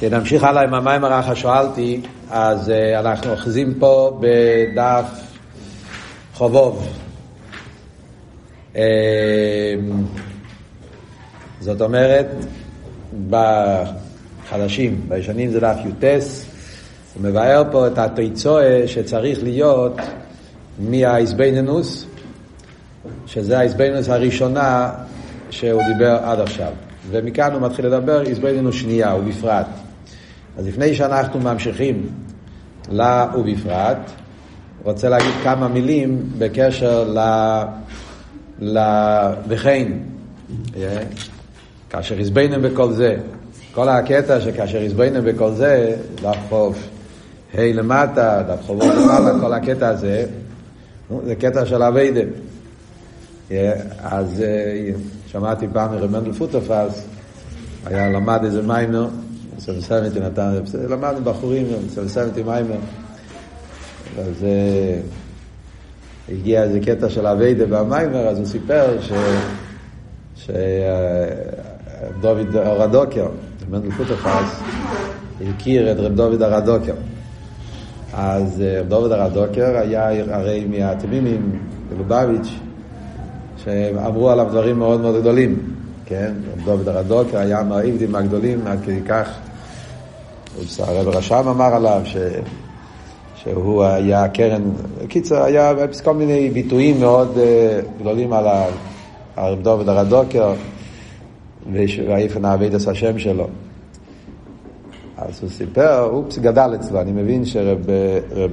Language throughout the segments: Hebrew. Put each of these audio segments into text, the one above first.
כן, נמשיך הלאה עם המים הרחה שואלתי, אז uh, אנחנו אוחזים פה בדף חובוב. Uh, זאת אומרת, בחדשים, בישנים זה דף יוטס, הוא מבאר פה את התיצואה שצריך להיות מהאיזבנינוס, שזה האיזבנינוס הראשונה שהוא דיבר עד עכשיו. ומכאן הוא מתחיל לדבר איזבנינוס שנייה, ובפרט. אז לפני שאנחנו ממשיכים לה ובפרט, רוצה להגיד כמה מילים בקשר ל... ל... וכן, כאשר הזבנם בכל זה, כל הקטע שכאשר הזבנם בכל זה, דף חוב ה' למטה, דף חובות למעלה, כל הקטע הזה, זה קטע של אביידה. אז שמעתי פעם מרמנדל פוטרפס, היה למד איזה מיימר, סבנטי נתן, למדנו בחורים, סבנטי מיימר. אז הגיע איזה קטע של אביידה במיימר, אז הוא סיפר ש... שדוד הרדוקר, מנדל פוטרפס, הכיר את רב דוד הרדוקר. אז רב דוד הרדוקר היה הרי מהתמימים, בלובביץ', שאמרו עליו דברים מאוד מאוד גדולים. כן, רב דוד הרדוקר היה מהעבדים הגדולים, עד כדי כך הרב רשם אמר עליו ש... שהוא היה קרן, קיצר, היה כל מיני ביטויים מאוד uh, גדולים על הרב דוד הרדוקר ואיפן העביד עשה השם שלו. אז הוא סיפר, הוא גדל אצלו, אני מבין שרב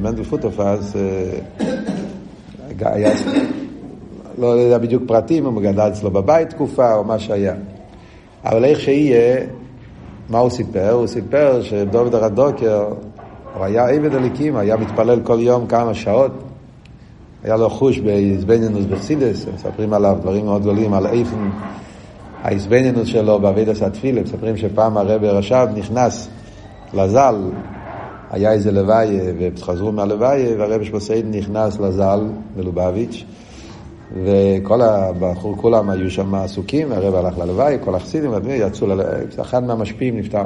מנדל פוטופס uh, היה, לא יודע בדיוק פרטים, הוא גדל אצלו בבית תקופה או מה שהיה. אבל איך שיהיה, מה הוא סיפר? הוא סיפר שדוד הרדוקר, הוא היה עבד הליקים, היה מתפלל כל יום כמה שעות. היה לו חוש באיזבנינוס בחסידס, מספרים עליו דברים מאוד גדולים, על איפן האיזבנינוס שלו בעבידת התפילה, מספרים שפעם הרב רש"ב נכנס לזל, היה איזה לוואי, וחזרו מהלוואי, והרב שפוסייד נכנס לזל, מלובביץ', וכל הבחור, כולם היו שם עסוקים, הרב הלך ללוואי, כל החסידים, יצאו, אחד מהמשפיעים נפטר.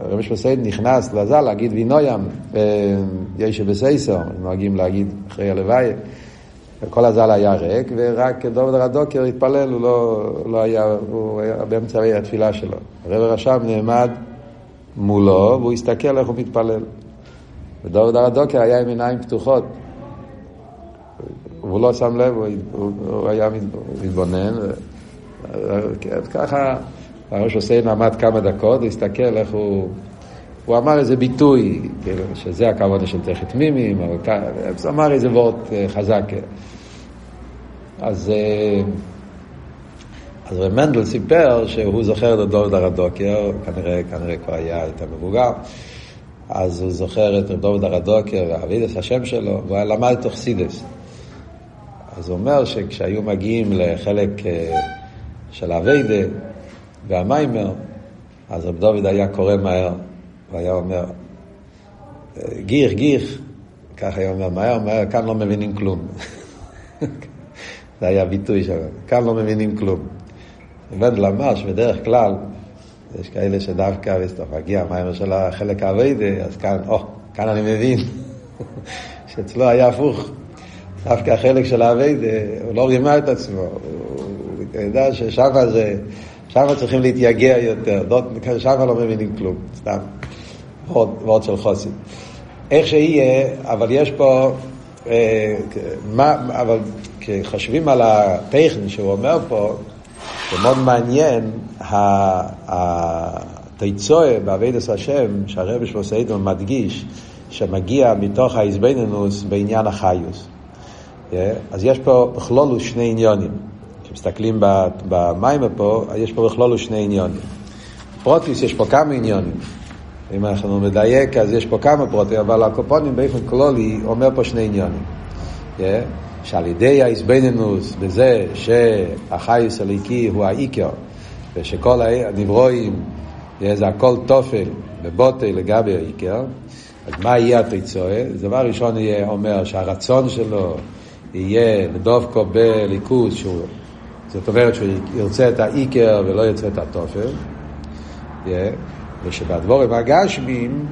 ורבי שפוסייד נכנס לזל להגיד וינוים, ישב בסייסר, נוהגים להגיד אחרי הלוואי. וכל הזל היה ריק, ורק דוד הרדוקר התפלל, הוא לא, לא היה, הוא היה באמצע התפילה שלו. הרב רשם נעמד מולו, והוא הסתכל איך הוא מתפלל. ודוד הרדוקר היה עם עיניים פתוחות. והוא לא שם לב, הוא, הוא, היה מתבונן. ככה הראש עושה עמד כמה דקות, הסתכל איך הוא... הוא אמר איזה ביטוי, כאילו, שזה הכוונה של תכת מימים, אבל הוא אמר איזה וורט חזק. אז, אז מנדל סיפר שהוא זוכר את דוד הרדוקר, כנראה, כנראה כבר היה יותר מבוגר, אז הוא זוכר את דוד הרדוקר, ואבידס השם שלו, והוא למד את אוכסידס. אז הוא אומר שכשהיו מגיעים לחלק של אביידה והמיימר, אז רב דוד היה קורא מהר, והיה אומר, גיח, גיח, ככה היה אומר, מהר, מהר, כאן לא מבינים כלום. זה היה ביטוי שם, כאן לא מבינים כלום. ובן אמר שבדרך כלל, יש כאלה שדווקא, וסטוף, מגיע המיימר של החלק האביידה, אז כאן, או, כאן אני מבין, שאצלו היה הפוך. דווקא החלק של האביידה, הוא לא רימה את עצמו, הוא ידע ששם זה, שם צריכים להתייגע יותר, שם לא מבינים כלום, סתם, ועוד של חוסים. איך שיהיה, אבל יש פה, אה, מה, אבל כשחושבים על הטכן שהוא אומר פה, זה מאוד מעניין, התיצואה בעבידת השם, שהרבי שמוסיידון מדגיש, שמגיע מתוך האיזבנינוס בעניין החיוס. אז יש פה בכלולו שני עניונים. כשמסתכלים במים פה, יש פה בכלולו שני עניונים. פרוטיוס יש פה כמה עניונים. אם אנחנו מדייק, אז יש פה כמה פרוטים, אבל הקופונים באופן כלולי אומר פה שני עניונים. שעל ידי האיזבנינוס בזה שהחייס הליקי הוא העיקר, ושכל הנברואים זה הכל תופל ובוטל לגבי העיקר, אז מה יהיה התיצואה? דבר ראשון יהיה אומר שהרצון שלו יהיה דווקא בליכוז, שהוא, זאת אומרת שהוא ירצה את העיקר ולא ירצה את התופל. ושבדבורים הגשמים,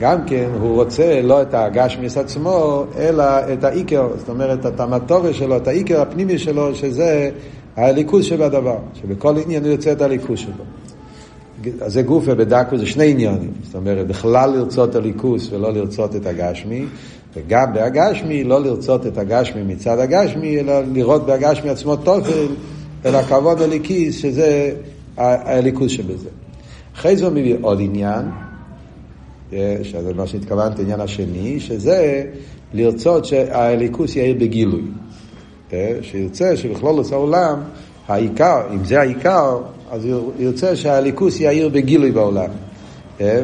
גם כן הוא רוצה לא את הגשמיס עצמו, אלא את העיקר, זאת אומרת את המטורי שלו, את העיקר הפנימי שלו, שזה הליכוז שבדבר, שבכל עניין הוא יוצא את הליכוז שלו. אז זה גופה בדקו זה שני עניינים, זאת אומרת בכלל לרצות הליכוס ולא לרצות את הגשמי, וגם בהגשמי לא לרצות את הגשמי מצד הגשמי, אלא לראות בהגשמי עצמו תוכן, אלא כבוד הליקיס, שזה הליכוס שבזה. אחרי זה הוא מביא עוד עניין, אה, שזה מה שהתכוונתי, העניין השני, שזה לרצות שהליכוס יהיה בגילוי. אה, שירצה שבכלול עושה עולם, העיקר, אם זה העיקר, אז ירצה שהליכוס יאיר בגילוי בעולם. אה?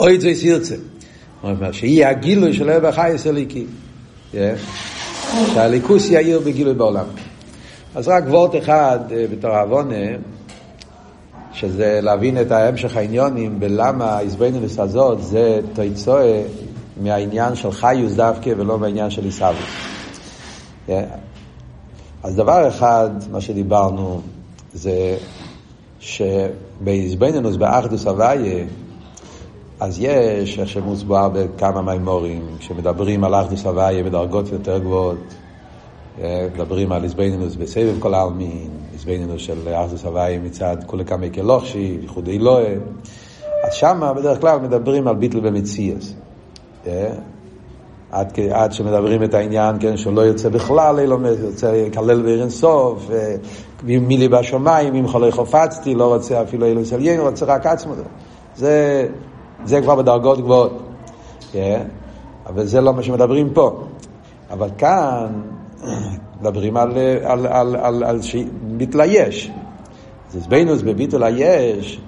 אוי זה ירצה. שיהיה הגילוי של אבא חייס אליקי. אה? שהליכוס יאיר בגילוי בעולם. אז רק וורט אחד אה, בתור עוונה, שזה להבין את ההמשך העניונים בלמה העזבנינוס הזאת זה תויצואה מהעניין של חיוס דווקא ולא מהעניין של עיסאוויס. אז דבר אחד, מה שדיברנו, זה שבעזבנינוס, באחדוס הוויה, אז יש, איך שמוסבר בכמה מימורים, כשמדברים על אחדוס הוויה בדרגות יותר גבוהות, אה, מדברים על עזבנינוס בסבב כל העלמין, עזבנינוס של אחדוס הוויה מצד כולי כמי כלוכשי, ייחודי אלוהי, אז שמה בדרך כלל מדברים על ביטל במציאס. אה, עד, עד שמדברים את העניין, כן, שהוא לא יוצא בכלל, אלא יוצא יקלל ואין סוף, מילי בשמיים, אם חולי חופצתי, לא רוצה אפילו אלוהים סליין, רוצה רק עצמו. זה, זה כבר בדרגות גבוהות, כן? אבל זה לא מה שמדברים פה. אבל כאן מדברים על, על, על, על, על ש... ביטל היש. זה זבנוס בביטל היש,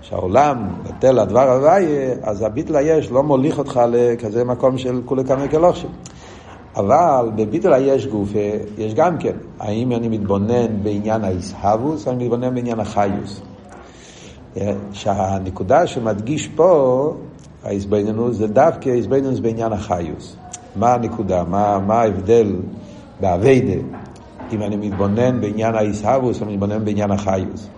שהעולם בטל הדבר הוויה, אז הביטל היש לא מוליך אותך לכזה מקום של כולי כמה כלושים. אבל בביטל היש גופה יש גם כן, האם אני מתבונן בעניין האיסהבוס או אני מתבונן בעניין החיוס. שהנקודה שמדגיש פה, ההסבננות, זה דווקא ההסבננות בעניין החיוס. מה הנקודה? מה, מה ההבדל באביידה, אם אני מתבונן בעניין האיסהבוס או מתבונן בעניין החיוס.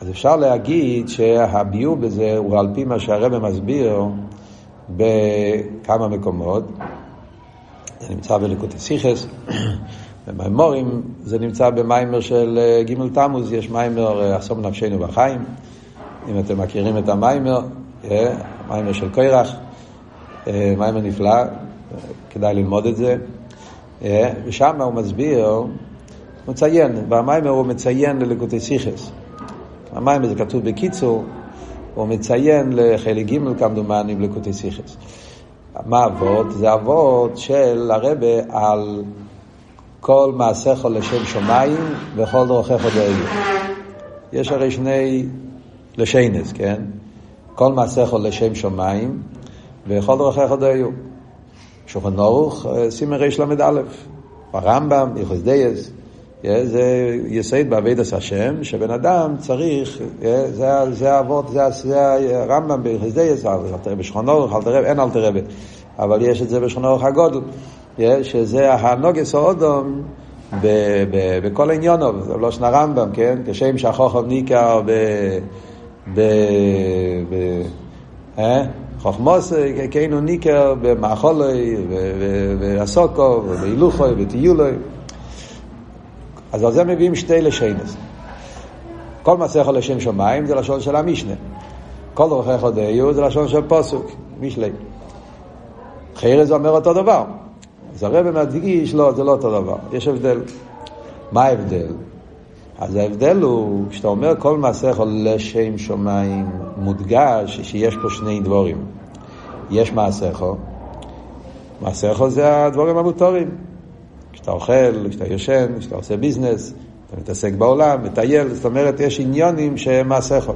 אז אפשר להגיד שהביור בזה הוא על פי מה שהרבא מסביר בכמה מקומות. זה נמצא בליקוטי סיכס, במימורים, זה נמצא במיימר של אה, ג' תמוז, יש מיימר אסום אה, נפשנו בחיים, אם אתם מכירים את המיימר, אה, מיימר של קוירח, מיימר נפלא, כדאי ללמוד את זה. ושם הוא מסביר, הוא מציין, במיימר הוא מציין לליקוטי סיכס. המים זה כתוב בקיצור, הוא מציין לחלק ג' כמדומני בלקוטי סיכס. מה אבות? זה אבות של הרבה על כל מעשיך לשם שמיים וכל דרכיך דאלו. יש הרי שני לשיינס, כן? כל מעשיך לשם שמיים וכל דרכיך דאלו. שולחן אורוך, סימן רל"א, ברמב"ם, יחוס דייס, זה יסייד בעבידת השם, שבן אדם צריך, זה, זה האבות, זה, הרמב"ם בחסדייס, בשכונו, אין אל תרבה, אבל יש את זה בשכונו הגודל, שזה הנוגס האודום בכל עניונו, זה לא שנה רמב"ם, כן? כשם שהחוכם ניכר ב... ב... ב... אה? חוכמוס כאילו ניכר במאכולוי, ועסוקו, ובהילוכוי, וטיולוי. אז על זה מביאים שתי לשיינס. כל מסך לשם שמיים זה לשון של המשנה. כל רוחך הודיו זה לשון של פוסוק, משלי. חיירה זה אומר אותו דבר. אז הרב מדגיש, לא, זה לא אותו דבר, יש הבדל. מה ההבדל? אז ההבדל הוא, כשאתה אומר כל מסך לשם שמיים, מודגש שיש פה שני דבורים. יש מעשיכו, מעשיכו זה הדבורים המותרים. כשאתה אוכל, כשאתה יושן, כשאתה עושה ביזנס, אתה מתעסק בעולם, מטייל, זאת אומרת, יש עניונים שהם מעשיכו.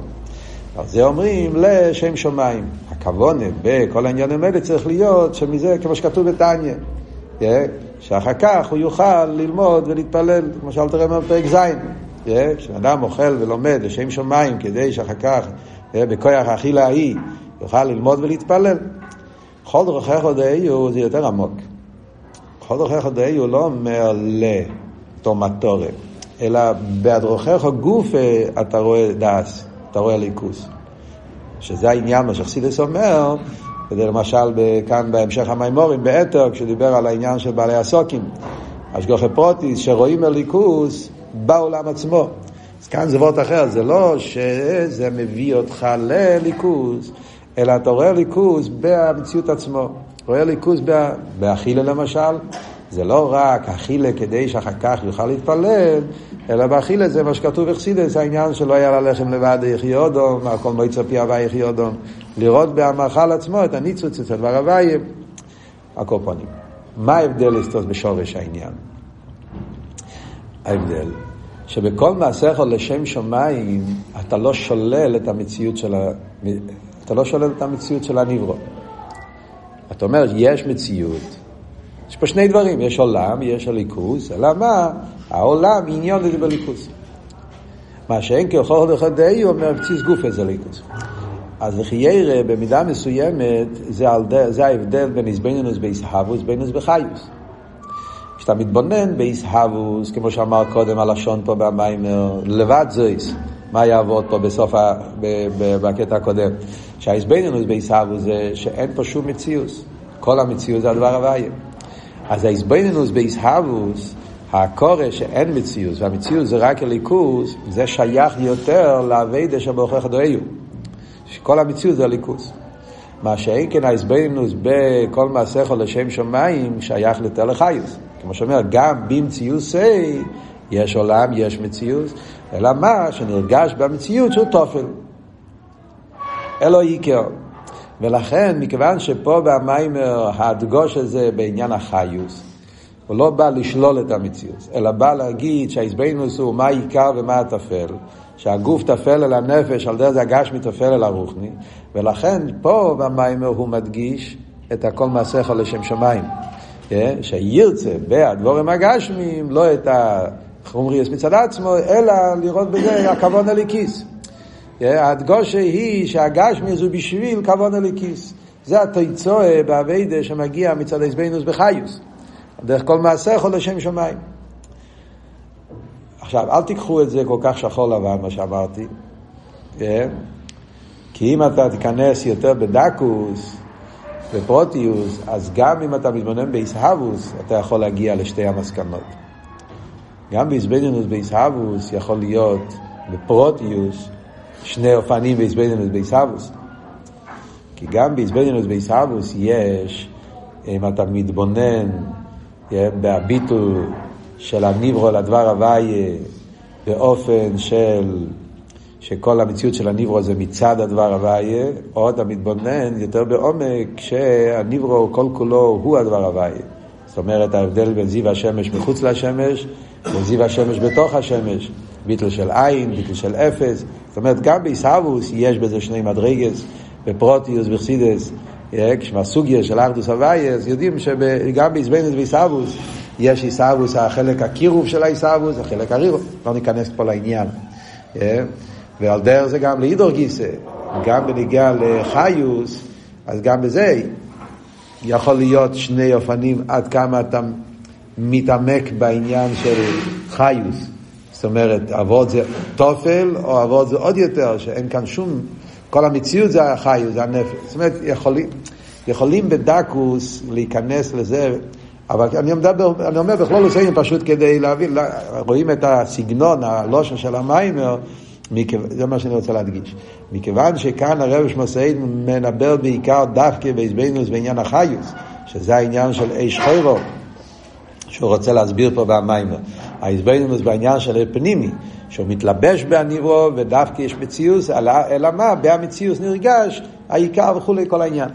אז זה אומרים לשם שמיים. הכוונה בכל העניינים האלה צריך להיות שמזה, כמו שכתוב בתניא, שאחר כך הוא יוכל ללמוד ולהתפלל, כמו שאל תראה בפרק ז', כשאדם אוכל ולומד לשם שמיים כדי שאחר כך, בכוח האכילה ההיא, יוכל ללמוד ולהתפלל. כל דרכך עוד זה יותר עמוק. דרכך די הוא לא אומר לתומטורי, אלא בהדרכך גוף אתה רואה דס. אתה רואה ליכוס. שזה העניין, מה שחסידס אומר, וזה למשל כאן בהמשך המימורים, באתר, כשדיבר על העניין של בעלי הסוקים, השגוחי פרוטיס, שרואים הליכוס בעולם עצמו. אז כאן זה וורט אחר, זה לא שזה מביא אותך לליכוס, אלא אתה רואה ליכוס במציאות עצמו. רואה ליכוס באכילה למשל, זה לא רק אכילה כדי שאחר כך יוכל להתפלל, אלא באכילה זה מה שכתוב אכסידס, העניין שלא היה ללחם לבד יחי אודום, הכל מועצה פי הווה יחי אודום, לראות במאכל עצמו את הניצוץ אצל דבר הוויה, הקורפונים. מה ההבדל לסטוס בשורש העניין? ההבדל, שבכל מעשיך לשם שמיים אתה לא שולל את המציאות של, ה... אתה לא שולל את המציאות של הנברו. אתה אומר, יש מציאות, יש פה שני דברים, יש עולם, יש הליכוס, אלא מה? העולם עניון לזה בליכוס. מה שאין כהוכח לכדי, הוא אומר, בציס גוף איזה ליכוס. אז לחיירה, במידה מסוימת, זה, ד... זה ההבדל בין איזבנינוס באיסהבוס, בינוס בחיוס. כשאתה מתבונן באיסהבוס, כמו שאמר קודם הלשון פה במיימר, לבד זויס, מה יעבוד פה בסוף, ה... בקטע הקודם, שהאיזבנינוס באיסהבוס זה שאין פה שום מציאוס. כל המציאות זה הדבר הוויה. אז האיזבנינוס באיסהבוס, הקורא שאין מציאות, והמציאות זה רק הליכוס, זה שייך יותר לאביידה שבהוכח דואיו. שכל המציאות זה הליכוס. מה שאין כן האיזבנינוס בכל מעשיכו לשם שמיים, שייך יותר לחיוס. כמו שאומר, גם במציאוסי יש עולם, יש מציאות, אלא מה שנרגש במציאות שהוא תופל. אלו עיקר. ולכן, מכיוון שפה במיימר הדגוש הזה בעניין החיוס, הוא לא בא לשלול את המציאות, אלא בא להגיד שהאיזבנוס הוא מה העיקר ומה הטפל, שהגוף טפל אל הנפש, על דרך זה הגשמי טפל אל הרוחני, ולכן פה במיימר הוא מדגיש את הכל מעשיך לשם שמיים. כן? שירצה בהדבורים הגשמיים, לא את החומריוס מצד עצמו, אלא לראות בזה הכבוד הליקיס. הדגושה היא שהגשמיס הוא בשביל כבוד הליקיס. זה התיצואה באביידה שמגיע מצד איזבנוס בחיוס. דרך כל מעשה יכול לשם שמיים. עכשיו, אל תיקחו את זה כל כך שחור לבן, מה שאמרתי. כן? כי אם אתה תיכנס יותר בדקוס, בפרוטיוס, אז גם אם אתה מתבונן באיסהבוס, אתה יכול להגיע לשתי המסקנות. גם באיזבנינוס באיסהבוס יכול להיות בפרוטיוס שני אופנים באיזבנינוס באיסהבוס. כי גם באיזבנינוס באיסהבוס יש, אם אתה מתבונן בהביטול של הניברו לדבר הוויה באופן של שכל המציאות של הניברו זה מצד הדבר הוויה, או אתה מתבונן יותר בעומק שהניברו כל כולו הוא הדבר הוויה. זאת אומרת ההבדל בין זיו השמש מחוץ לשמש וזיו השמש בתוך השמש, ביטל של עין, ביטל של אפס. זאת אומרת גם בעיסאוווס יש בזה שני מדרגס, בפרוטיוס וחסידס, כשמהסוגיה של אחדוס הווייס, יודעים שגם בעזבנוס ועיסאוווס יש עיסאוווס, החלק הקירוב של העיסאוווס, החלק הרירו, לא ניכנס פה לעניין. ועל דרך זה גם להידור גיסא, גם בניגיע לחיוס, אז גם בזה יכול להיות שני אופנים עד כמה אתה מתעמק בעניין של חיוס. זאת אומרת, אבות זה תופל, או אבות זה עוד יותר, שאין כאן שום, כל המציאות זה החיוס, זה הנפש. זאת אומרת, יכולים, יכולים בדקוס להיכנס לזה, אבל אני, מדבר, אני אומר בכלול עושים פשוט כדי להבין, רואים את הסגנון, הלושן של המיימר, זה מה שאני רוצה להדגיש. מכיוון שכאן הרב שמסעיד מנבר בעיקר דווקא בעזבנוס בעניין החיוס, שזה העניין של אש חוירו, שהוא רוצה להסביר פה במיימר. העזבנוס בעניין של פנימי, שהוא מתלבש בהניברו ודווקא יש מציאוס, אלא מה? בהמציאוס נרגש העיקר וכולי כל העניין.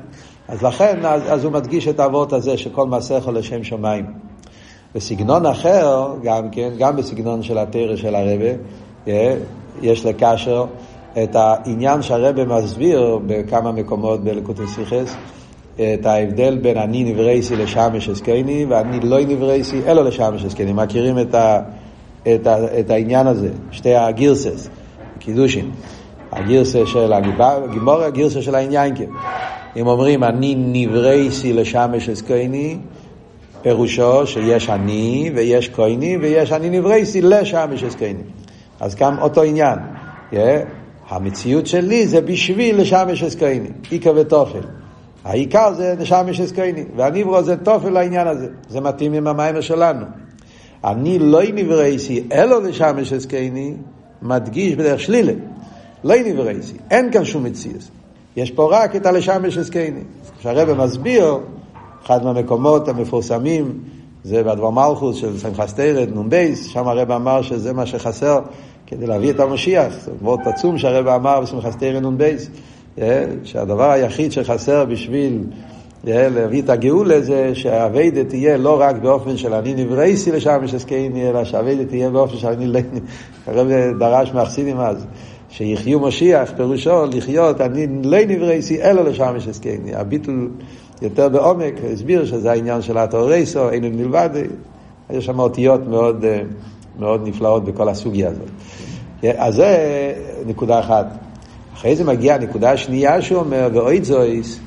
אז לכן, אז, אז הוא מדגיש את האבות הזה שכל מעשיך לשם שמיים. בסגנון אחר, גם כן, גם בסגנון של התרא של הרבה, אה, יש לקשר את העניין שהרבה מסביר בכמה מקומות בלקוטי סיכס, את ההבדל בין אני נברייסי לשמש הסקייני ואני לא נברייסי אלא לשמש הסקייני. מכירים את, ה, את, ה, את העניין הזה, שתי הגירסס, קידושין. הגירסה של הגימור, הגירסה של העניין כן. אם אומרים אני נברייסי לשמש הסקייני, פירושו שיש אני ויש קויני ויש אני נברייסי לשמש הסקייני. אז גם אותו עניין. Yeah. המציאות שלי זה בשביל לשמש אסקייני, עיקר ותופל. העיקר זה לשמש אסקייני, והניברו זה תופל לעניין הזה. זה מתאים עם המיימר שלנו. אני לא נברייסי אלא לשמש אסקייני, מדגיש בדרך שלילה. לא נברייסי, אין כאן שום מציאות. יש פה רק את הלשמש אסקייני. כשהרבא מסביר, אחד מהמקומות המפורסמים, זה בדבר מלכוס של סמכס תרד, נ"ב, שם הרב אמר שזה מה שחסר כדי להביא את המשיח. זה מאוד עצום שהרב אמר בסמכס תרד נ"ב, אה, שהדבר היחיד שחסר בשביל אה, להביא את הגאולה זה שהאביידה תהיה לא רק באופן של אני נברייסי לשם יש הסקייני, אלא שהאביידה תהיה באופן של אני לא... הרב דרש מהחסידים אז. שיחיו משיח, פירושו לחיות, אני לא נברייסי אלא יש הסקייני. הביטול יותר בעומק, הסביר שזה העניין של התאורייסו, אין מלבד, יש שם אותיות מאוד, אה, מאוד נפלאות בכל הסוגיה הזאת. אז זה נקודה אחת. אחרי זה מגיעה הנקודה השנייה שהוא אומר, ואויד זויס,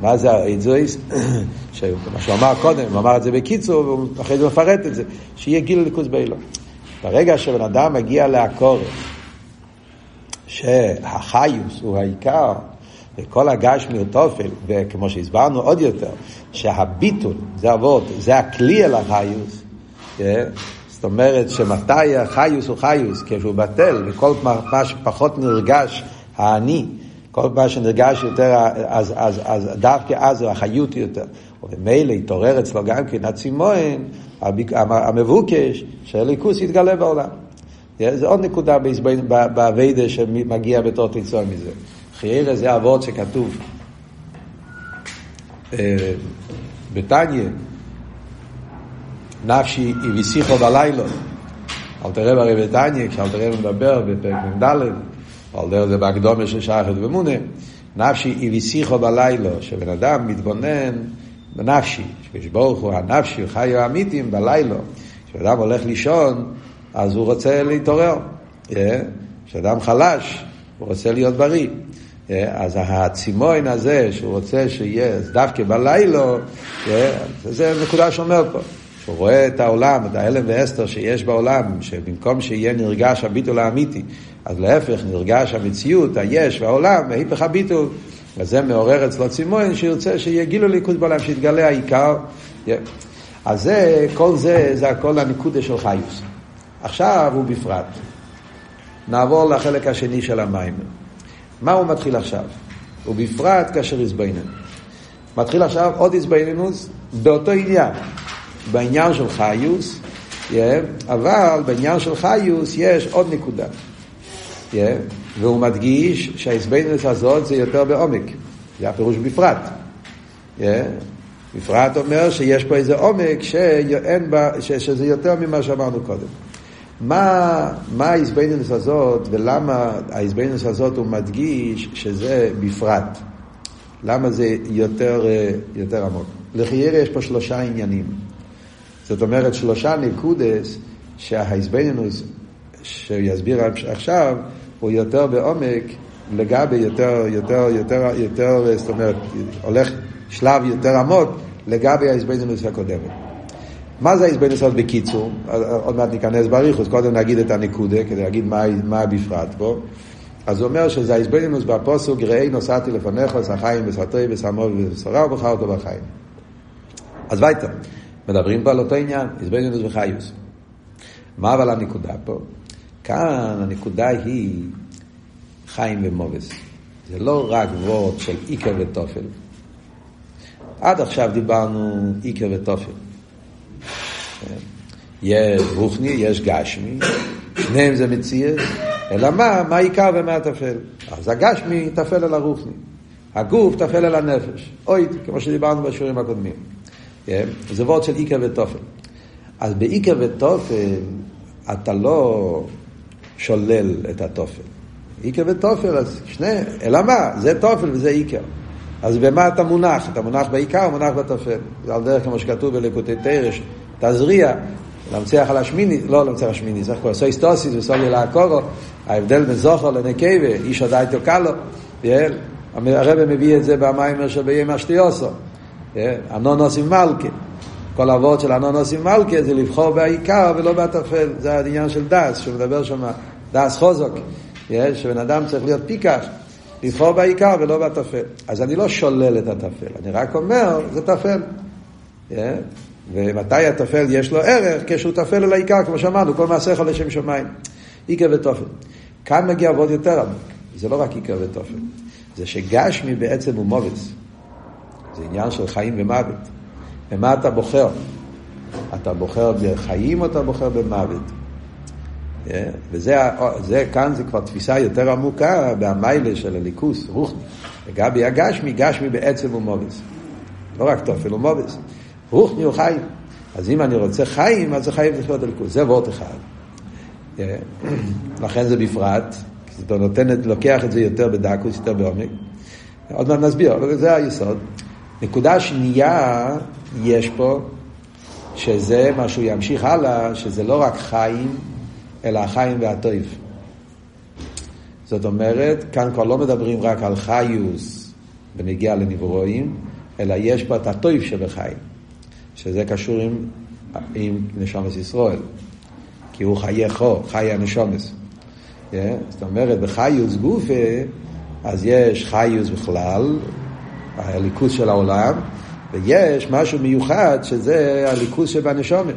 מה זה האויד זויס? מה שהוא אמר קודם, הוא אמר את זה בקיצור, ואחרי זה מפרט את זה, שיהיה גיל ליכוז באילו. ברגע שבן אדם מגיע לעקורת, שהחיוס הוא העיקר, וכל הגשמי הוא וכמו שהסברנו עוד יותר, שהביטול, זה אבות, זה הכלי אל החיוס, זאת אומרת שמתי החיוס הוא חיוס, כשהוא בטל, וכל מה שפחות נרגש האני, כל מה שנרגש יותר, אז, אז, אז דווקא אז החיות יותר. וממילא התעורר אצלו גם כן הצימון, המבוקש, שהליכוס יתגלה בעולם. זה עוד נקודה באביידה שמגיע בתור תיצור מזה. חיירה זה אבות שכתוב אה, בתניא, נפשי הביסיכו בלילה. אל תראה ברי בתניא, כשאל תראה מדבר בפרק מ"ד, דרך זה בהקדומה של שחת ומונה, נפשי הביסיכו בלילה, שבן אדם מתבונן בנפשי, שברוך הוא הנפשי, חיו האמיתים בלילה. כשאדם הולך לישון, אז הוא רוצה להתעורר. אה? כשאדם חלש, הוא רוצה להיות בריא. אה, אז הצימון הזה שהוא רוצה שיהיה דווקא בלילה, אה, זה נקודה שאומר פה. שהוא רואה את העולם, את ההלם ואסתר שיש בעולם, שבמקום שיהיה נרגש הביטול האמיתי, אז להפך נרגש המציאות, היש והעולם, היפך הביטול. וזה מעורר אצלו צימון שירצה שיהיה גילו ליכוז בעולם, שיתגלה העיקר. אז זה, כל זה, זה הכל הנקודה של חיוס. עכשיו הוא בפרט. נעבור לחלק השני של המים. מה הוא מתחיל עכשיו? ובפרט כאשר יזבנן. מתחיל עכשיו עוד יזבנינוס באותו עניין. בעניין של חיוס, yeah, אבל בעניין של חיוס יש עוד נקודה. Yeah, והוא מדגיש שהעזבנינוס הזאת זה יותר בעומק. זה הפירוש בפרט. Yeah, בפרט אומר שיש פה איזה עומק שאין בה, ש, שזה יותר ממה שאמרנו קודם. מה, מה ההזבנינוס הזאת ולמה ההזבנינוס הזאת הוא מדגיש שזה בפרט? למה זה יותר, אה, יותר עמוק? לחיירה יש פה שלושה עניינים. זאת אומרת שלושה נקודס שההזבנינוס שיסביר עכשיו הוא יותר בעומק לגבי יותר, יותר, יותר, יותר, זאת אומרת, הולך שלב יותר עמוק לגבי ההזבנינוס הקודמת. מה זה ההזבנוס בקיצור? עוד מעט ניכנס בריחוס, קודם נגיד את הנקודה, כדי להגיד מה, מה בפרט פה. אז הוא אומר שזה ההזבנוס בפוסוק, ראי נוסעתי לפניך, שחיים וסרטוי וסמול ובשרה אותו בחיים. אז וייטר, מדברים פה על אותו עניין, הזבנוס וחיוס. מה אבל הנקודה פה? כאן הנקודה היא חיים ומובס. זה לא רק וורד של איקר ותופל. עד עכשיו דיברנו איקר ותופל. יש רוחני, יש גשמי, שניהם זה מציאס, אלא מה, מה העיקר ומה הטפל? אז הגשמי טפל על הרוחני, הגוף טפל על הנפש, אוי, כמו שדיברנו בשיעורים הקודמים. זה וורד של איקר וטופל. אז באיקר וטופל אתה לא שולל את הטופל. איקר וטופל, אז שני, אלא מה? זה טופל וזה איקר. אז במה אתה מונח? אתה מונח בעיקר או מונח בטופל? זה על דרך כמו שכתוב בלקוטי תרש, תזריע, להמציא על השמיני, לא להמציא על השמיני, צריך כבר סוי סטוסיס וסוי לעקורו, ההבדל בין זוכר לנקבה, איש עדיין תוקלו, הרב מביא את זה במיימר של בימי אשתיוסו, אנונוס עם מלכה. כל אבות של אנונוס עם מלכה זה לבחור בעיקר ולא בטפל, זה העניין של דס, שהוא מדבר שם, דס חוזוק. שבן אדם צריך להיות פיקח, לבחור בעיקר ולא בטפל. אז אני לא שולל את הטפל, אני רק אומר, זה טפל. ומתי הטפל יש לו ערך? כשהוא טפל אל העיקר, כמו שאמרנו, כל מעשיך לשם שמיים. עיקר וטופל. כאן מגיע עבוד יותר עמוק. זה לא רק עיקר וטופל. זה שגשמי בעצם הוא מובץ. זה עניין של חיים ומוות. ומה אתה בוחר? אתה בוחר בחיים או אתה בוחר במוות? Yeah, וזה, זה, כאן זה כבר תפיסה יותר עמוקה במיילה של הליכוס, רוחני. לגבי הגשמי, גשמי בעצם הוא מובס. לא רק תופל, הוא מובס. רוחני הוא חיים. אז אם אני רוצה חיים, אז זה חיים לחיות הליכוס. זה וורט אחד. לכן זה בפרט, כי אתה נותן, לוקח את זה יותר בדקוס, יותר בעומק. עוד מעט נסביר, אבל זה היסוד. נקודה שנייה יש פה, שזה מה שהוא ימשיך הלאה, שזה לא רק חיים, אלא החיים והטויב. זאת אומרת, כאן כבר לא מדברים רק על חיוס בנגיעה לנברואים, אלא יש פה את הטויב שבחיים, שזה קשור עם, עם נשומס ישראל, כי הוא חיי חו, חיי הנשומס. Yeah, זאת אומרת, בחיוס גופה, אז יש חיוס בכלל, הליכוז של העולם, ויש משהו מיוחד שזה הליכוז שבנשומת.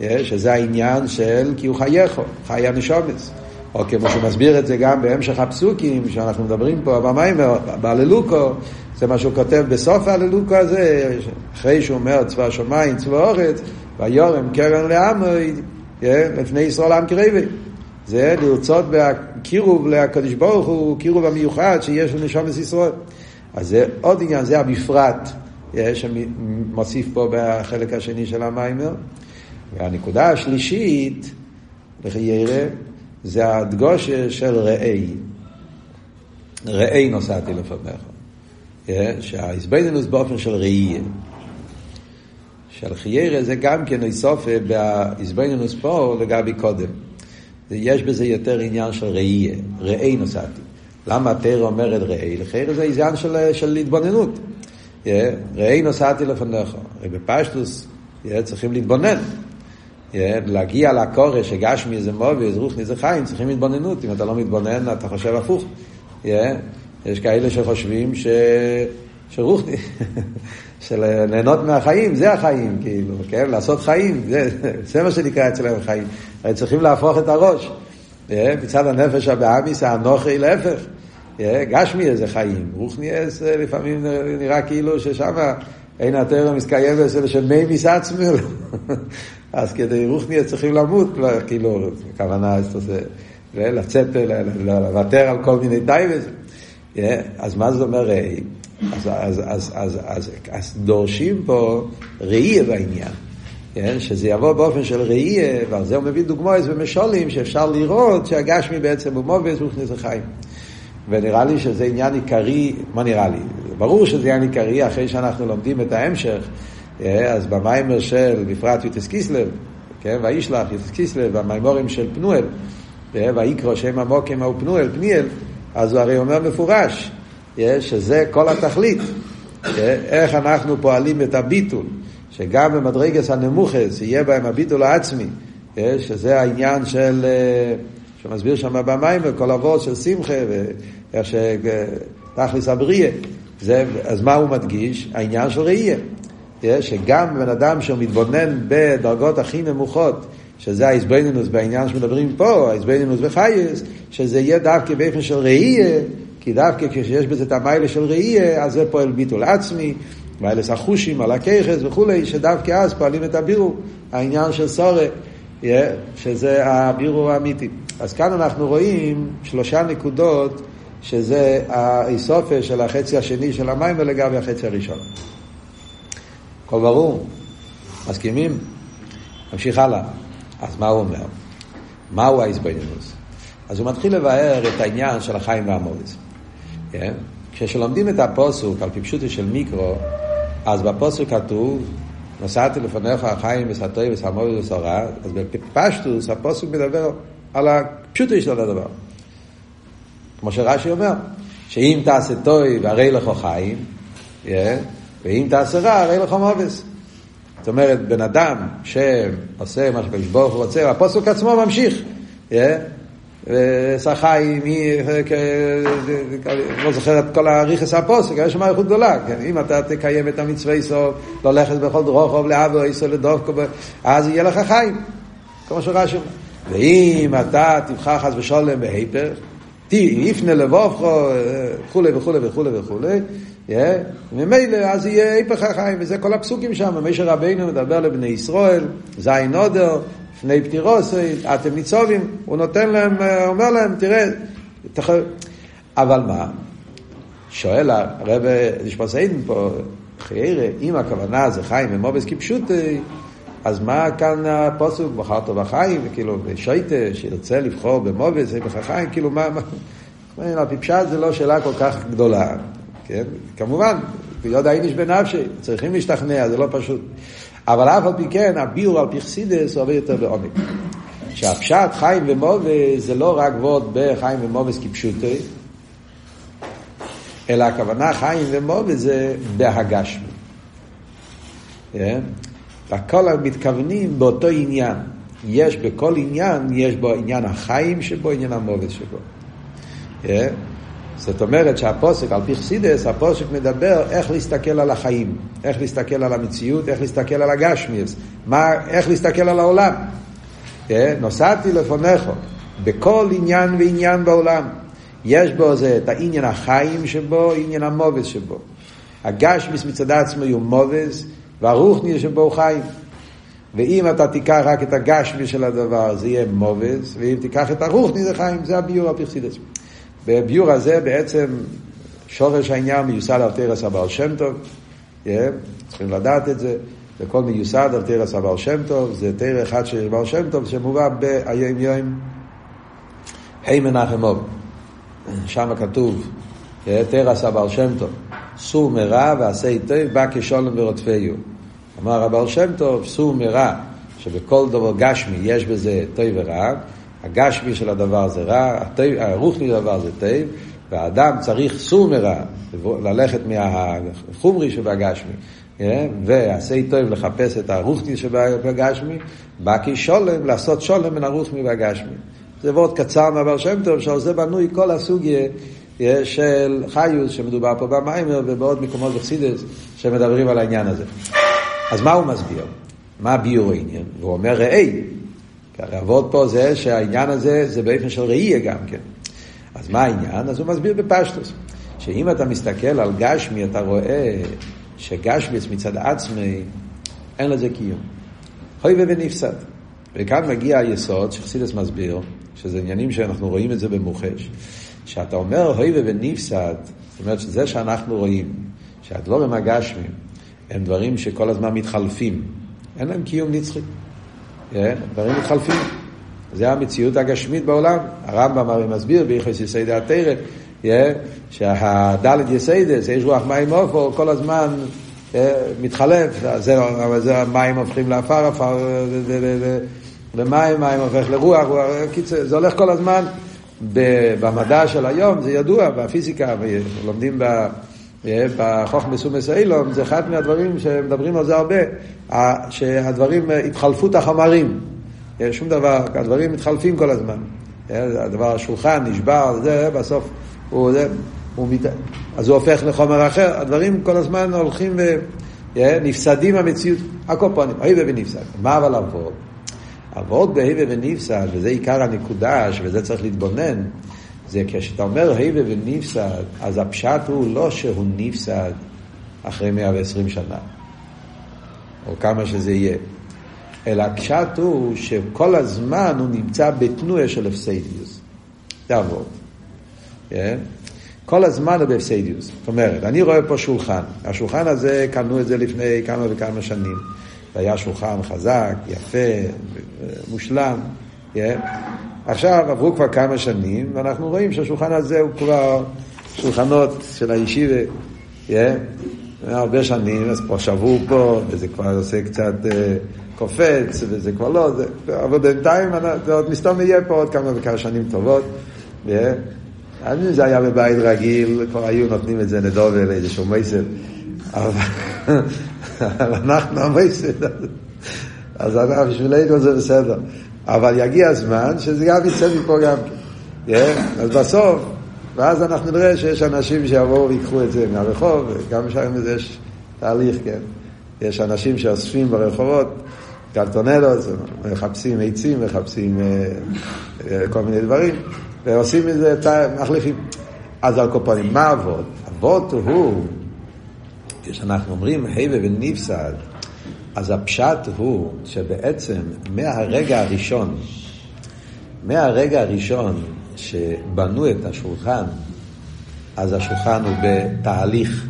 שזה העניין של כי הוא חייכו, חי הנשומס. או כמו שהוא מסביר את זה גם בהמשך הפסוקים שאנחנו מדברים פה במיימר, בהללוקו, זה מה שהוא כותב בסוף ההללוקו הזה, אחרי שהוא אומר צבא השמיים, צבא אורץ, ויורם קרן לעמוי, לפני ישראל עם קרבי. זה לרצות בקירוב לקדוש ברוך הוא, קירוב המיוחד שיש לנשומת ישראל. אז זה עוד עניין, זה המפרט שמוסיף פה בחלק השני של המיימר. והנקודה השלישית, לחיירה, זה הדגושה של ראי. ראי נוסעתי לפניך. שהאיזבנינוס באופן של ראייה. של חיירה זה גם כן איסופה באיזבנינוס פה לגבי קודם. יש בזה יותר עניין של ראייה, ראי נוסעתי. למה התרא אומרת ראי? לחיירה זה עניין של, של התבוננות. ראי נוסעתי לפניך. בפשטוס צריכים להתבונן. להגיע לקורא שגשמי זה מובי, רוחני זה חיים, צריכים התבוננות. אם אתה לא מתבונן, אתה חושב הפוך. יש כאלה שחושבים ש... שרוחני, של ליהנות מהחיים, זה החיים, כאילו, כן? לעשות חיים, זה, זה מה שנקרא אצלם חיים. צריכים להפוך את הראש. מצד הנפש הבאמיס, האנוכי להפך. גשמי איזה חיים, רוחני לפעמים נראה כאילו ששם אין התרא מסקיים אצל של מי מסעצמל. אז כדי רוחני צריכים למות כבר, כאילו, הכוונה לצאת, לוותר על כל מיני טייבס. אז מה זה אומר ראי? אז, אז, דורשים פה ראייה בעניין. כן? שזה יבוא באופן של ראייה, ועל זה הוא מביא דוגמאות ומשולים שאפשר לראות שהגשמי בעצם הוא מובס רוחני זה חיים. ונראה לי שזה עניין עיקרי, מה נראה לי? ברור שזה עניין עיקרי אחרי שאנחנו לומדים את ההמשך. אה, אז במיימר של, בפרט יוטס קיסלב, כן, וישלח יוטס קיסלב, במיימורים של פנואל, אה, ויקרא שם המוקים ההוא פנואל, פניאל, אז הוא הרי אומר מפורש, אה, שזה כל התכלית, איך אנחנו פועלים את הביטול, שגם במדרגס הנמוכס יהיה בהם הביטול העצמי, שזה העניין של, שמסביר שם במיימר, כל אבות של שמחה, ואיך שתכלס הבריאה. זה, אז מה הוא מדגיש? העניין של ראייה. שגם בן אדם שמתבונן בדרגות הכי נמוכות, שזה האיזבנינוס בעניין שמדברים פה, האיזבנינוס וחייס, שזה יהיה דווקא באופן של ראייה, כי דווקא כשיש בזה את המיילה של ראייה, אז זה פועל ביטול עצמי, מיילס החושים על הכיכס וכולי, שדווקא אז פועלים את הבירו, העניין של סורי, שזה הבירו האמיתי. אז כאן אנחנו רואים שלושה נקודות, שזה האיסופה של החצי השני של המים ולגבי החצי הראשון. הכל ברור? מסכימים? נמשיך הלאה. אז מה הוא אומר? מהו האיזבנינוס? אז הוא מתחיל לבאר את העניין של החיים והמוריס. כן? כשלומדים את הפוסוק על פי של מיקרו, אז בפוסוק כתוב, נסעתי לפניך החיים וסתוי וסמוי וסורה, אז בפשטוס הפוסוק מדבר על הפשוטו של הדבר. כמו שרש"י אומר, שאם תעשה טוי והרי לך חיים, yeah, ואם תעשה רע, הרי לך מובס. זאת אומרת, בן אדם שעושה מה שקדוש ברוך הוא רוצה, הפוסק עצמו ממשיך. Yeah? שחיים, לא זוכר את כל הריכס הפוסק, יש שם איכות גדולה, כן? אם אתה תקיים את המצווה סוף, ללכת בכל רוחב לאבו, איסו לדופקו, אז יהיה לך חיים, כמו שרשום. ואם אתה תבחר חס ושולם בהיפר, יפנה לבובכו, וכולי וכולי וכולי וכולי, ממילא אז יהיה היפך החיים, וזה כל הפסוקים שם, משה רבינו מדבר לבני ישראל, זין עודר, לפני פטירוסי, אתם ניצובים, הוא נותן להם, אומר להם, תראה, תח... אבל מה? שואל הרב נשמע סיידן פה, חיירה, אם הכוונה זה חיים ומובס כפשוטי, אז מה כאן הפוסוק, בחרת בחיים, כאילו, בשויטה, שירצה לבחור במובס, בחיים, כאילו, מה, מה, הפשט זה לא שאלה כל כך גדולה, כן? כמובן, יודע איניש בנפשי, צריכים להשתכנע, זה לא פשוט. אבל אף על פי כן, הביאור על פרסידס הוא הרבה יותר בעומק. שהפשט חיים ומובס זה לא רק וורד בחיים ומובס כפשוטי, אלא הכוונה חיים ומובס זה בהגשמי. כן? הכל מתכוונים באותו עניין. יש בכל עניין, יש בו עניין החיים שבו, עניין המובס שבו. Yeah. כן? זאת אומרת שהפוסק, על פי חסידס, הפוסק מדבר איך להסתכל על החיים, איך להסתכל על המציאות, איך להסתכל על הגשמיאס, איך להסתכל על העולם. Yeah, נוסעתי לפונכו, בכל עניין ועניין בעולם. יש בו זה את העניין החיים שבו, עניין המובס שבו. הגשמיס מצד עצמו הוא מובס, והרוחני שבו הוא חיים. ואם אתה תיקח רק את הגשמי של הדבר, זה יהיה מובס, ואם תיקח את הרוחני זה חיים, זה הביור הפרסידס. בביור הזה בעצם שורש העניין מיוסד על תרס הבעל שם טוב, yeah, צריכים לדעת את זה, וכל מיוסד על תרס הבעל שם טוב, זה תרא אחד של בעל שם טוב שמובא ביום יום ה' מנחם אוב, שם כתוב תרס הבעל שם טוב, סור מרע ועשה טוב בא כשולם ורודפיו. אמר הבעל שם טוב, סור מרע, שבכל דבר גשמי יש בזה טוב ורע, הגשמי של הדבר זה רע, הרוחני של הדבר זה טוב, והאדם צריך סור מרע, ללכת מהחומרי שבגשמי, אה? ועשה טוב לחפש את הרוחני שבגשמי, בא כי שולם, לעשות שולם מן הרוחני והגשמי. זה ועוד קצר מהבר שם טוב, שעל זה בנוי כל הסוגיה של חיוס, שמדובר פה במיימר ובעוד מקומות בחסידס שמדברים על העניין הזה. אז מה הוא מסביר? מה הביור העניין? והוא אומר, ראי, כי הרי אבות פה זה שהעניין הזה זה באופן של ראייה גם כן. אז מה העניין? אז הוא מסביר בפשטוס. שאם אתה מסתכל על גשמי, אתה רואה שגשמי מצד עצמי, אין לזה קיום. חוי ונפסד. וכאן מגיע היסוד שחסידס מסביר, שזה עניינים שאנחנו רואים את זה במוחש. שאתה אומר הוי ונפסד, זאת אומרת שזה שאנחנו רואים, שהדבורים הגשמים הם דברים שכל הזמן מתחלפים, אין להם קיום נצחי. כן? דברים מתחלפים. זה המציאות הגשמית בעולם. הרמב"ם הרי מסביר ביחס יסיידי התרא, שהדלת יסיידס, יש רוח מים אופו, כל הזמן מתחלף, אבל זה המים הופכים לעפר, עפר למים, מים הופך לרוח, זה הולך כל הזמן. במדע של היום זה ידוע, בפיזיקה, לומדים בחוכמה סומס אילום, זה אחד מהדברים שמדברים על זה הרבה, שהדברים, התחלפות החומרים. שום דבר, הדברים מתחלפים כל הזמן. הדבר, השולחן נשבר, זה, בסוף הוא, זה, הוא מת... אז הוא הופך לחומר אחר. הדברים כל הזמן הולכים ונפסדים המציאות. הקופונים, היבה ונפסד. מה אבל עבוד? עבוד בהיבה ונפסד, וזה עיקר הנקודה, ובזה צריך להתבונן. זה כשאתה אומר היבה ונפסד, אז הפשט הוא לא שהוא נפסד אחרי 120 שנה, או כמה שזה יהיה, אלא הפשט הוא שכל הזמן הוא נמצא בתנועה של הפסדיוס. זה. Yeah. כן? כל הזמן הוא בהפסדיוס. זאת אומרת, אני רואה פה שולחן. השולחן הזה, קנו את זה לפני כמה וכמה שנים. היה שולחן חזק, יפה, מושלם. Yeah. כן? עכשיו עברו כבר כמה שנים, ואנחנו רואים שהשולחן הזה הוא כבר שולחנות של הישיבה, yeah, הרבה שנים, אז פה שברו פה, וזה כבר עושה קצת uh, קופץ, וזה כבר לא, זה, אבל בינתיים זה עוד מסתום יהיה פה עוד כמה וכמה שנים טובות. Yeah. אז אם זה היה בבית רגיל, כבר היו נותנים את זה לדובר לאיזשהו מייסר. אבל אנחנו המייסר, אז בשבילנו זה בסדר. אבל יגיע הזמן שזה גם יצא מפה גם כן. אז בסוף, ואז אנחנו נראה שיש אנשים שיבואו ויקחו את זה מהרחוב, גם שם יש תהליך, כן. יש אנשים שאוספים ברחובות, קרטונלות, מחפשים עצים, מחפשים כל מיני דברים, ועושים מזה, מחליפים. אז על קופונים, מה אבות? אבות הוא, כשאנחנו אומרים היבה ונפסד, אז הפשט הוא שבעצם מהרגע הראשון, מהרגע הראשון שבנו את השולחן, אז השולחן הוא בתהליך,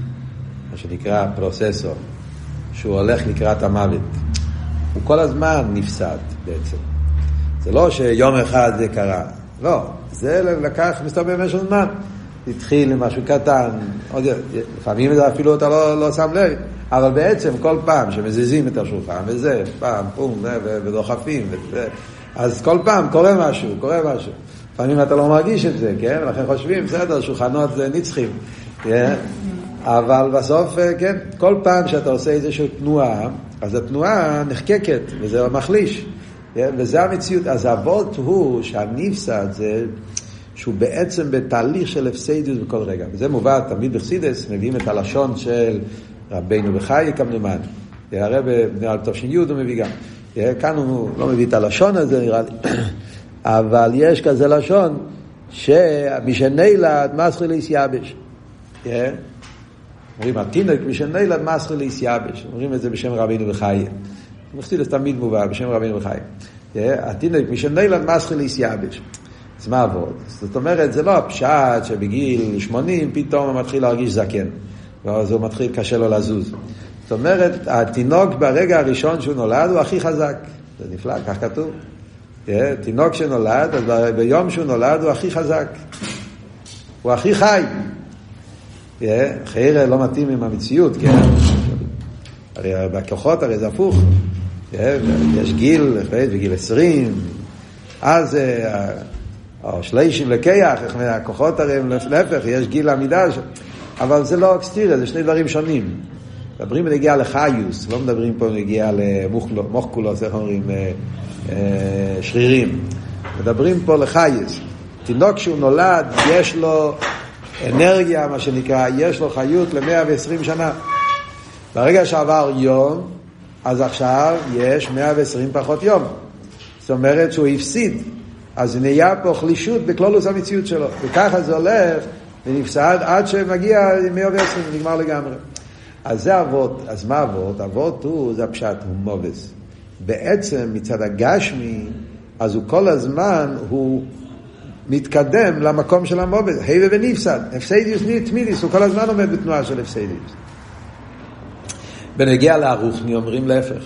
מה שנקרא פרוססור, שהוא הולך לקראת המוות. הוא כל הזמן נפסד בעצם. זה לא שיום אחד זה קרה, לא, זה לקח מסתובב במשך זמן. התחיל עם משהו קטן, לפעמים זה אפילו אתה לא, לא שם לב, אבל בעצם כל פעם שמזיזים את השולחן וזה, פעם, פום, ודוחפים, אז כל פעם קורה משהו, קורה משהו. לפעמים אתה לא מרגיש את זה, כן? ולכן חושבים, בסדר, שולחנות זה נצחים. כן? אבל בסוף, אה, כן, כל פעם שאתה עושה איזושהי תנועה, אז התנועה נחקקת, וזה מחליש. כן? וזה המציאות. אז האבות הוא שהנפסד זה שהוא בעצם בתהליך של הפסדיות בכל רגע. וזה מובא תמיד בחסידס, מביאים את הלשון של רבינו בחיי כמדומן. הרב נראה לי תש"י הוא מביא גם. כאן הוא לא מביא את הלשון הזה נראה לי, אבל יש כזה לשון שמשנילד מסחי ליסייבש. אומרים התינוק משנילד מסחי ליסייבש. אומרים את זה בשם רבינו בחיי. מחסידס תמיד מובא בשם רבינו בחיי. התינוק משנילד מסחי ליסייבש. אז מה עבוד? זאת אומרת, זה לא הפשט שבגיל 80 פתאום הוא מתחיל להרגיש זקן. ואז הוא מתחיל, קשה לו לזוז. זאת אומרת, התינוק ברגע הראשון שהוא נולד הוא הכי חזק. זה נפלא, כך כתוב. Yeah, תינוק שנולד, אז ביום שהוא נולד הוא הכי חזק. הוא הכי חי. Yeah, חיירה לא מתאים עם המציאות, כן? הרי בכוחות הרי זה הפוך. Yeah, יש גיל, בגיל 20, אז או שלישים לקח, הכוחות הרי הם להפך, יש גיל עמידה, אבל זה לא אקסטיריה, זה שני דברים שונים. מדברים בנגיעה לחיוס, לא מדברים פה בנגיעה למוחקולוס, איך אומרים, אה, אה, שרירים. מדברים פה לחייס. תינוק שהוא נולד, יש לו אנרגיה, מה שנקרא, יש לו חיות ל-120 שנה. ברגע שעבר יום, אז עכשיו יש 120 פחות יום. זאת אומרת שהוא הפסיד. אז נהיה פה חלישות בכלולוס המציאות שלו. וככה זה הולך ונפסד עד שמגיע 120 ונגמר לגמרי. אז זה אבות, אז מה אבות? אבות הוא, זה הפשט, הוא מובס. בעצם מצד הגשמי, אז הוא כל הזמן, הוא מתקדם למקום של המובס, היבה ונפסד. הפסדיוס תמידיס, הוא כל הזמן עומד בתנועה של הפסדיוס. בנגיע לארוכני אומרים להפך.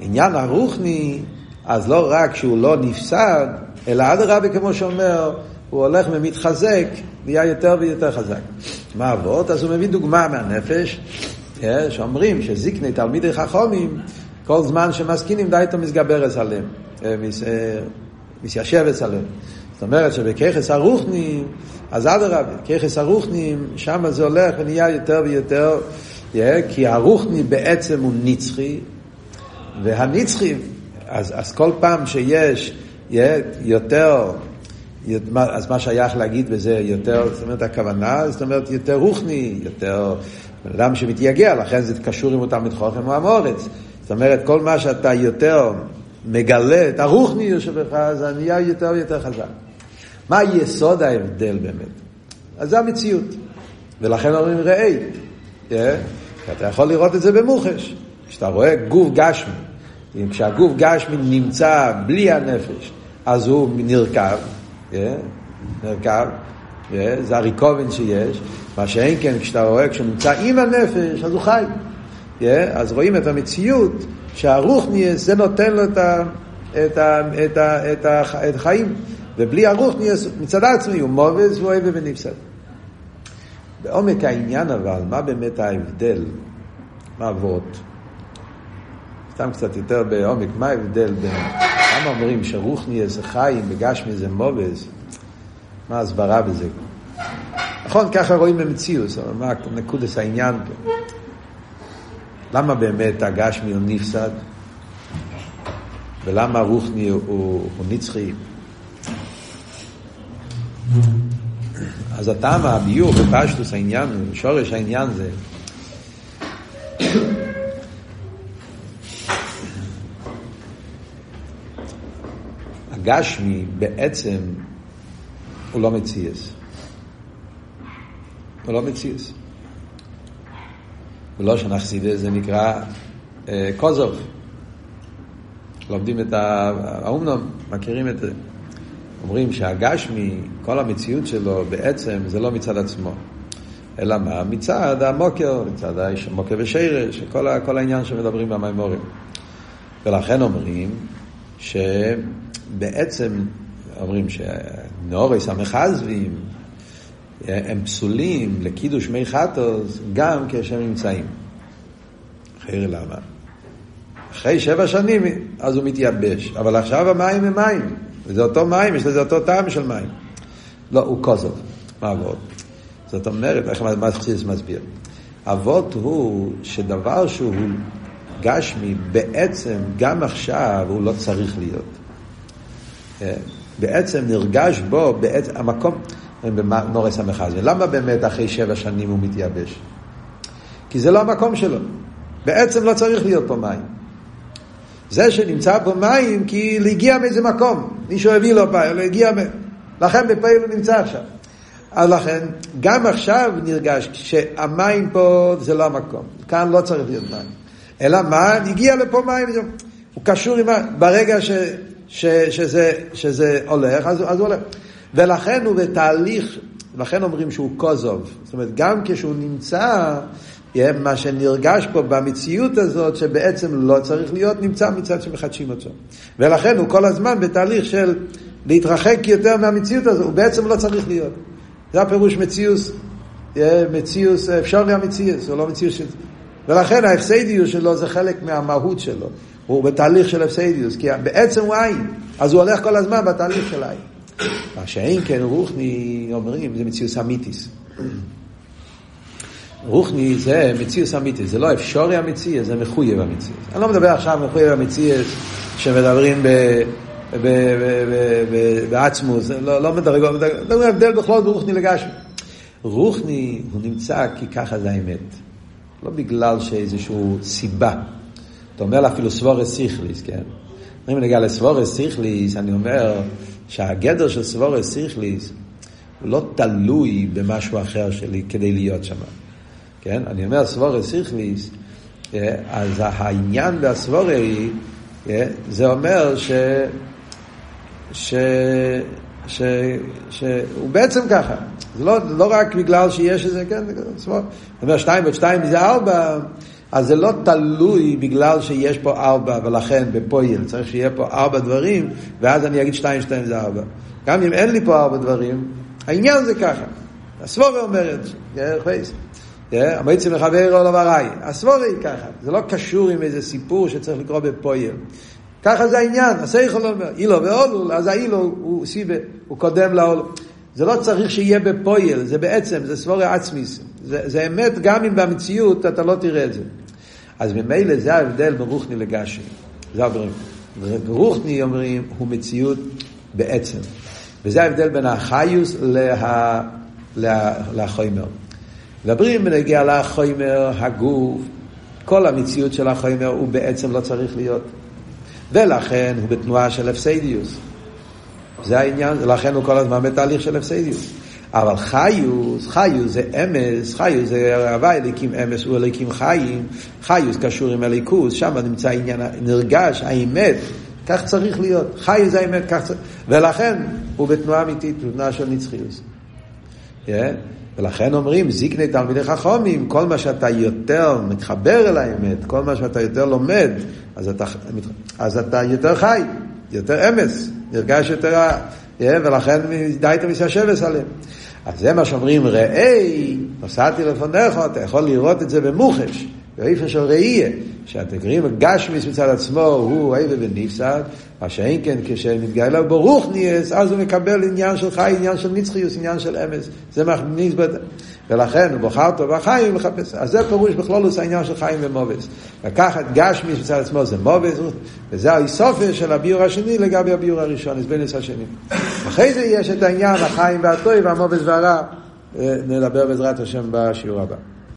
עניין ארוכני, אז לא רק שהוא לא נפסד, אלא אדרבה, כמו שאומר, הוא הולך ומתחזק, נהיה יותר ויותר חזק. מה אבות? אז הוא מביא דוגמה מהנפש, אה, שאומרים שזיקני תלמידי חכומים, כל זמן שמסכינים די את המסגברס עליהם, אה, מסיישבס עליהם. זאת אומרת שבככס הרוחנים, אז אדרבה, ככס הרוחנים, שם זה הולך ונהיה יותר ויותר, אה, כי הרוחני בעצם הוא נצחי, והנצחי, אז, אז כל פעם שיש יותר, אז מה שייך להגיד בזה יותר, זאת אומרת הכוונה, זאת אומרת יותר רוחני, יותר בן אדם שמתייגע, לכן זה קשור עם אותם מתחוכם או המורץ. זאת אומרת, כל מה שאתה יותר מגלה את הרוחני שבך, זה נהיה יותר ויותר חזק. מה יסוד ההבדל באמת? אז זה המציאות. ולכן אומרים ראי. כן? אתה יכול לראות את זה במוחש. כשאתה רואה גוף גשמי, כשהגוף גשמי נמצא בלי הנפש, אז הוא נרכב, נרכב, זה הריקובן שיש, מה שאין כן, כשאתה רואה, כשהוא נמצא עם הנפש, אז הוא חי. אז רואים את המציאות שהרוח נהיה, זה נותן לו את, ה, את, ה, את, ה, את, ה, את החיים, ובלי הרוח נהיה, מצד עצמי הוא מובס והוא אוהב ונפסד. בעומק העניין אבל, מה באמת ההבדל? מה אבות? סתם קצת יותר בעומק, מה ההבדל בין... למה אומרים שרוחני זה חיים, בגשמי זה מובס? מה ההסברה בזה? נכון, ככה רואים במציאות, אבל מה נקודס העניין פה? למה באמת הגשמי הוא נפסד? ולמה רוחני הוא, הוא נצחי? אז הטעם הביור בפשטוס העניין, שורש העניין זה הגשמי בעצם הוא לא מציאס. הוא לא מציאס. ולא שנחסידס זה נקרא אה, קוזוב. לומדים את האומנום, מכירים את זה. אומרים שהגשמי, כל המציאות שלו בעצם זה לא מצד עצמו. אלא מה? מצד המוקר, מצד המוקר ושרש, כל, העניין שמדברים במימורים. ולכן אומרים שבעצם, אומרים שנורס המחזבים הם פסולים לקידוש מי חטוס גם כשהם נמצאים. אחרי למה? אחרי שבע שנים אז הוא מתייבש, אבל עכשיו המים הם מים, וזה אותו מים, יש לזה אותו טעם של מים. לא, הוא כוזוב. מה עבוד? זאת אומרת, איך מה מסביר? אבות הוא שדבר שהוא גשמי, בעצם גם עכשיו הוא לא צריך להיות. אה, בעצם נרגש בו, בעצם, המקום, בנורס המחז. למה באמת אחרי שבע שנים הוא מתייבש? כי זה לא המקום שלו. בעצם לא צריך להיות פה מים. זה שנמצא פה מים, כי הגיע מאיזה מקום. מישהו הביא לו פעם, לא הגיע, לכן בפעיל הוא נמצא עכשיו. אז לכן, גם עכשיו נרגש שהמים פה זה לא המקום. כאן לא צריך להיות מים. אלא מה? הגיע לפה מים, הוא קשור עם ה... ברגע ש, ש, שזה, שזה הולך, אז, אז הוא הולך. ולכן הוא בתהליך, לכן אומרים שהוא קוזוב. זאת אומרת, גם כשהוא נמצא, מה שנרגש פה במציאות הזאת, שבעצם לא צריך להיות, נמצא מצד שמחדשים אותו. ולכן הוא כל הזמן בתהליך של להתרחק יותר מהמציאות הזאת, הוא בעצם לא צריך להיות. זה הפירוש מציאוס, מציאוס, אפשר גם מציאוס, הוא לא מציאוס של... ולכן ההפסדיוס שלו זה חלק מהמהות שלו. הוא בתהליך של הפסדיוס, כי בעצם הוא עין, אז הוא הולך כל הזמן בתהליך של עין. מה שאין כן רוחני אומרים, זה מציאוס אמיתיס. רוחני זה מציאוס אמיתיס, זה לא אפשורי המציאס, זה מחויב המציאס. אני לא מדבר עכשיו מחויב המציאס שמדברים ב... בעצמוס, לא, לא מדרגו, מדברים הבדל בכלול ברוחני לגשמי. רוחני הוא נמצא כי ככה זה האמת. לא בגלל שאיזושהי סיבה. אתה אומר אפילו סבורס סיכליס, כן? אם נגיע לסבורס סיכליס, אני אומר שהגדר של סבורס סיכליס הוא לא תלוי במשהו אחר שלי כדי להיות שם. כן? אני אומר סבורס סיכליס, אה, אז העניין בסבורי, אה, זה אומר ש... ש... ש... שהוא בעצם ככה. זה לא, לא רק בגלל שיש איזה, כן, זאת אומרת, שתיים ועוד שתיים זה ארבע, אז זה לא תלוי בגלל שיש פה ארבע, ולכן בפועל צריך שיהיה פה ארבע דברים, ואז אני אגיד שתיים, שתיים זה ארבע. גם אם אין לי פה ארבע דברים, העניין זה ככה. הסבורה אומרת, המועצים לחבר או לבראי, הסבורה היא ככה, זה לא קשור עם איזה סיפור שצריך לקרוא בפועל. ככה זה העניין, הסייכל אומר, אילו ואולול, אז האילו הוא סיבה, הוא קודם לאולול. זה לא צריך שיהיה בפויל, זה בעצם, זה סבורי עצמיס. זה, זה אמת גם אם במציאות אתה לא תראה את זה. אז ממילא זה ההבדל בין רוחני לגשם. זה הדברים. רוחני אומרים הוא מציאות בעצם. וזה ההבדל בין החיוס לה, לה, לחומר. מדברים בנגיע לחומר, הגוף, כל המציאות של החומר הוא בעצם לא צריך להיות. ולכן הוא בתנועה של הפסדיוס. זה העניין, לכן הוא כל הזמן בתהליך של הפסדיוס. אבל חיוס, חיוס זה אמס, חיוס זה הווי אליקים אמס הוא אליקים חיים, חיוס קשור עם אליקוס, שם נמצא עניין, נרגש, האמת, כך צריך להיות, חיוס זה האמת, כך צריך, ולכן הוא בתנועה אמיתית, בתנועה של נצחיוס. Yeah. ולכן אומרים, זיקני תלמידי חכומים, כל מה שאתה יותר מתחבר אל האמת, כל מה שאתה יותר לומד, אז אתה, אז אתה יותר חי, יותר אמס, נרגש יותר, ולכן די אתה מסיישבס עליהם. אז זה מה שאומרים, ראי, נסעתי לפניך, אתה יכול לראות את זה במוחש, באיפה של ראייה, שהתגרים הגשמיס מצד עצמו הוא איבה ונפסד, מה שאין כן כשמתגלה ברוך ניאס, אז הוא מקבל עניין של חי, עניין של נצחיוס, עניין של אמס. זה מכניס בד... ולכן הוא בוחר אותו בחיים לחפש. אז זה פירוש בכלולוס העניין של חיים ומובס. לקחת גשמיס מצד עצמו זה מובס, וזה האיסופיה של הביור השני לגבי הביור הראשון, אז בין השנים. אחרי זה יש את העניין החיים והטוב והמובס והרע. נדבר בעזרת השם בשיעור הבא.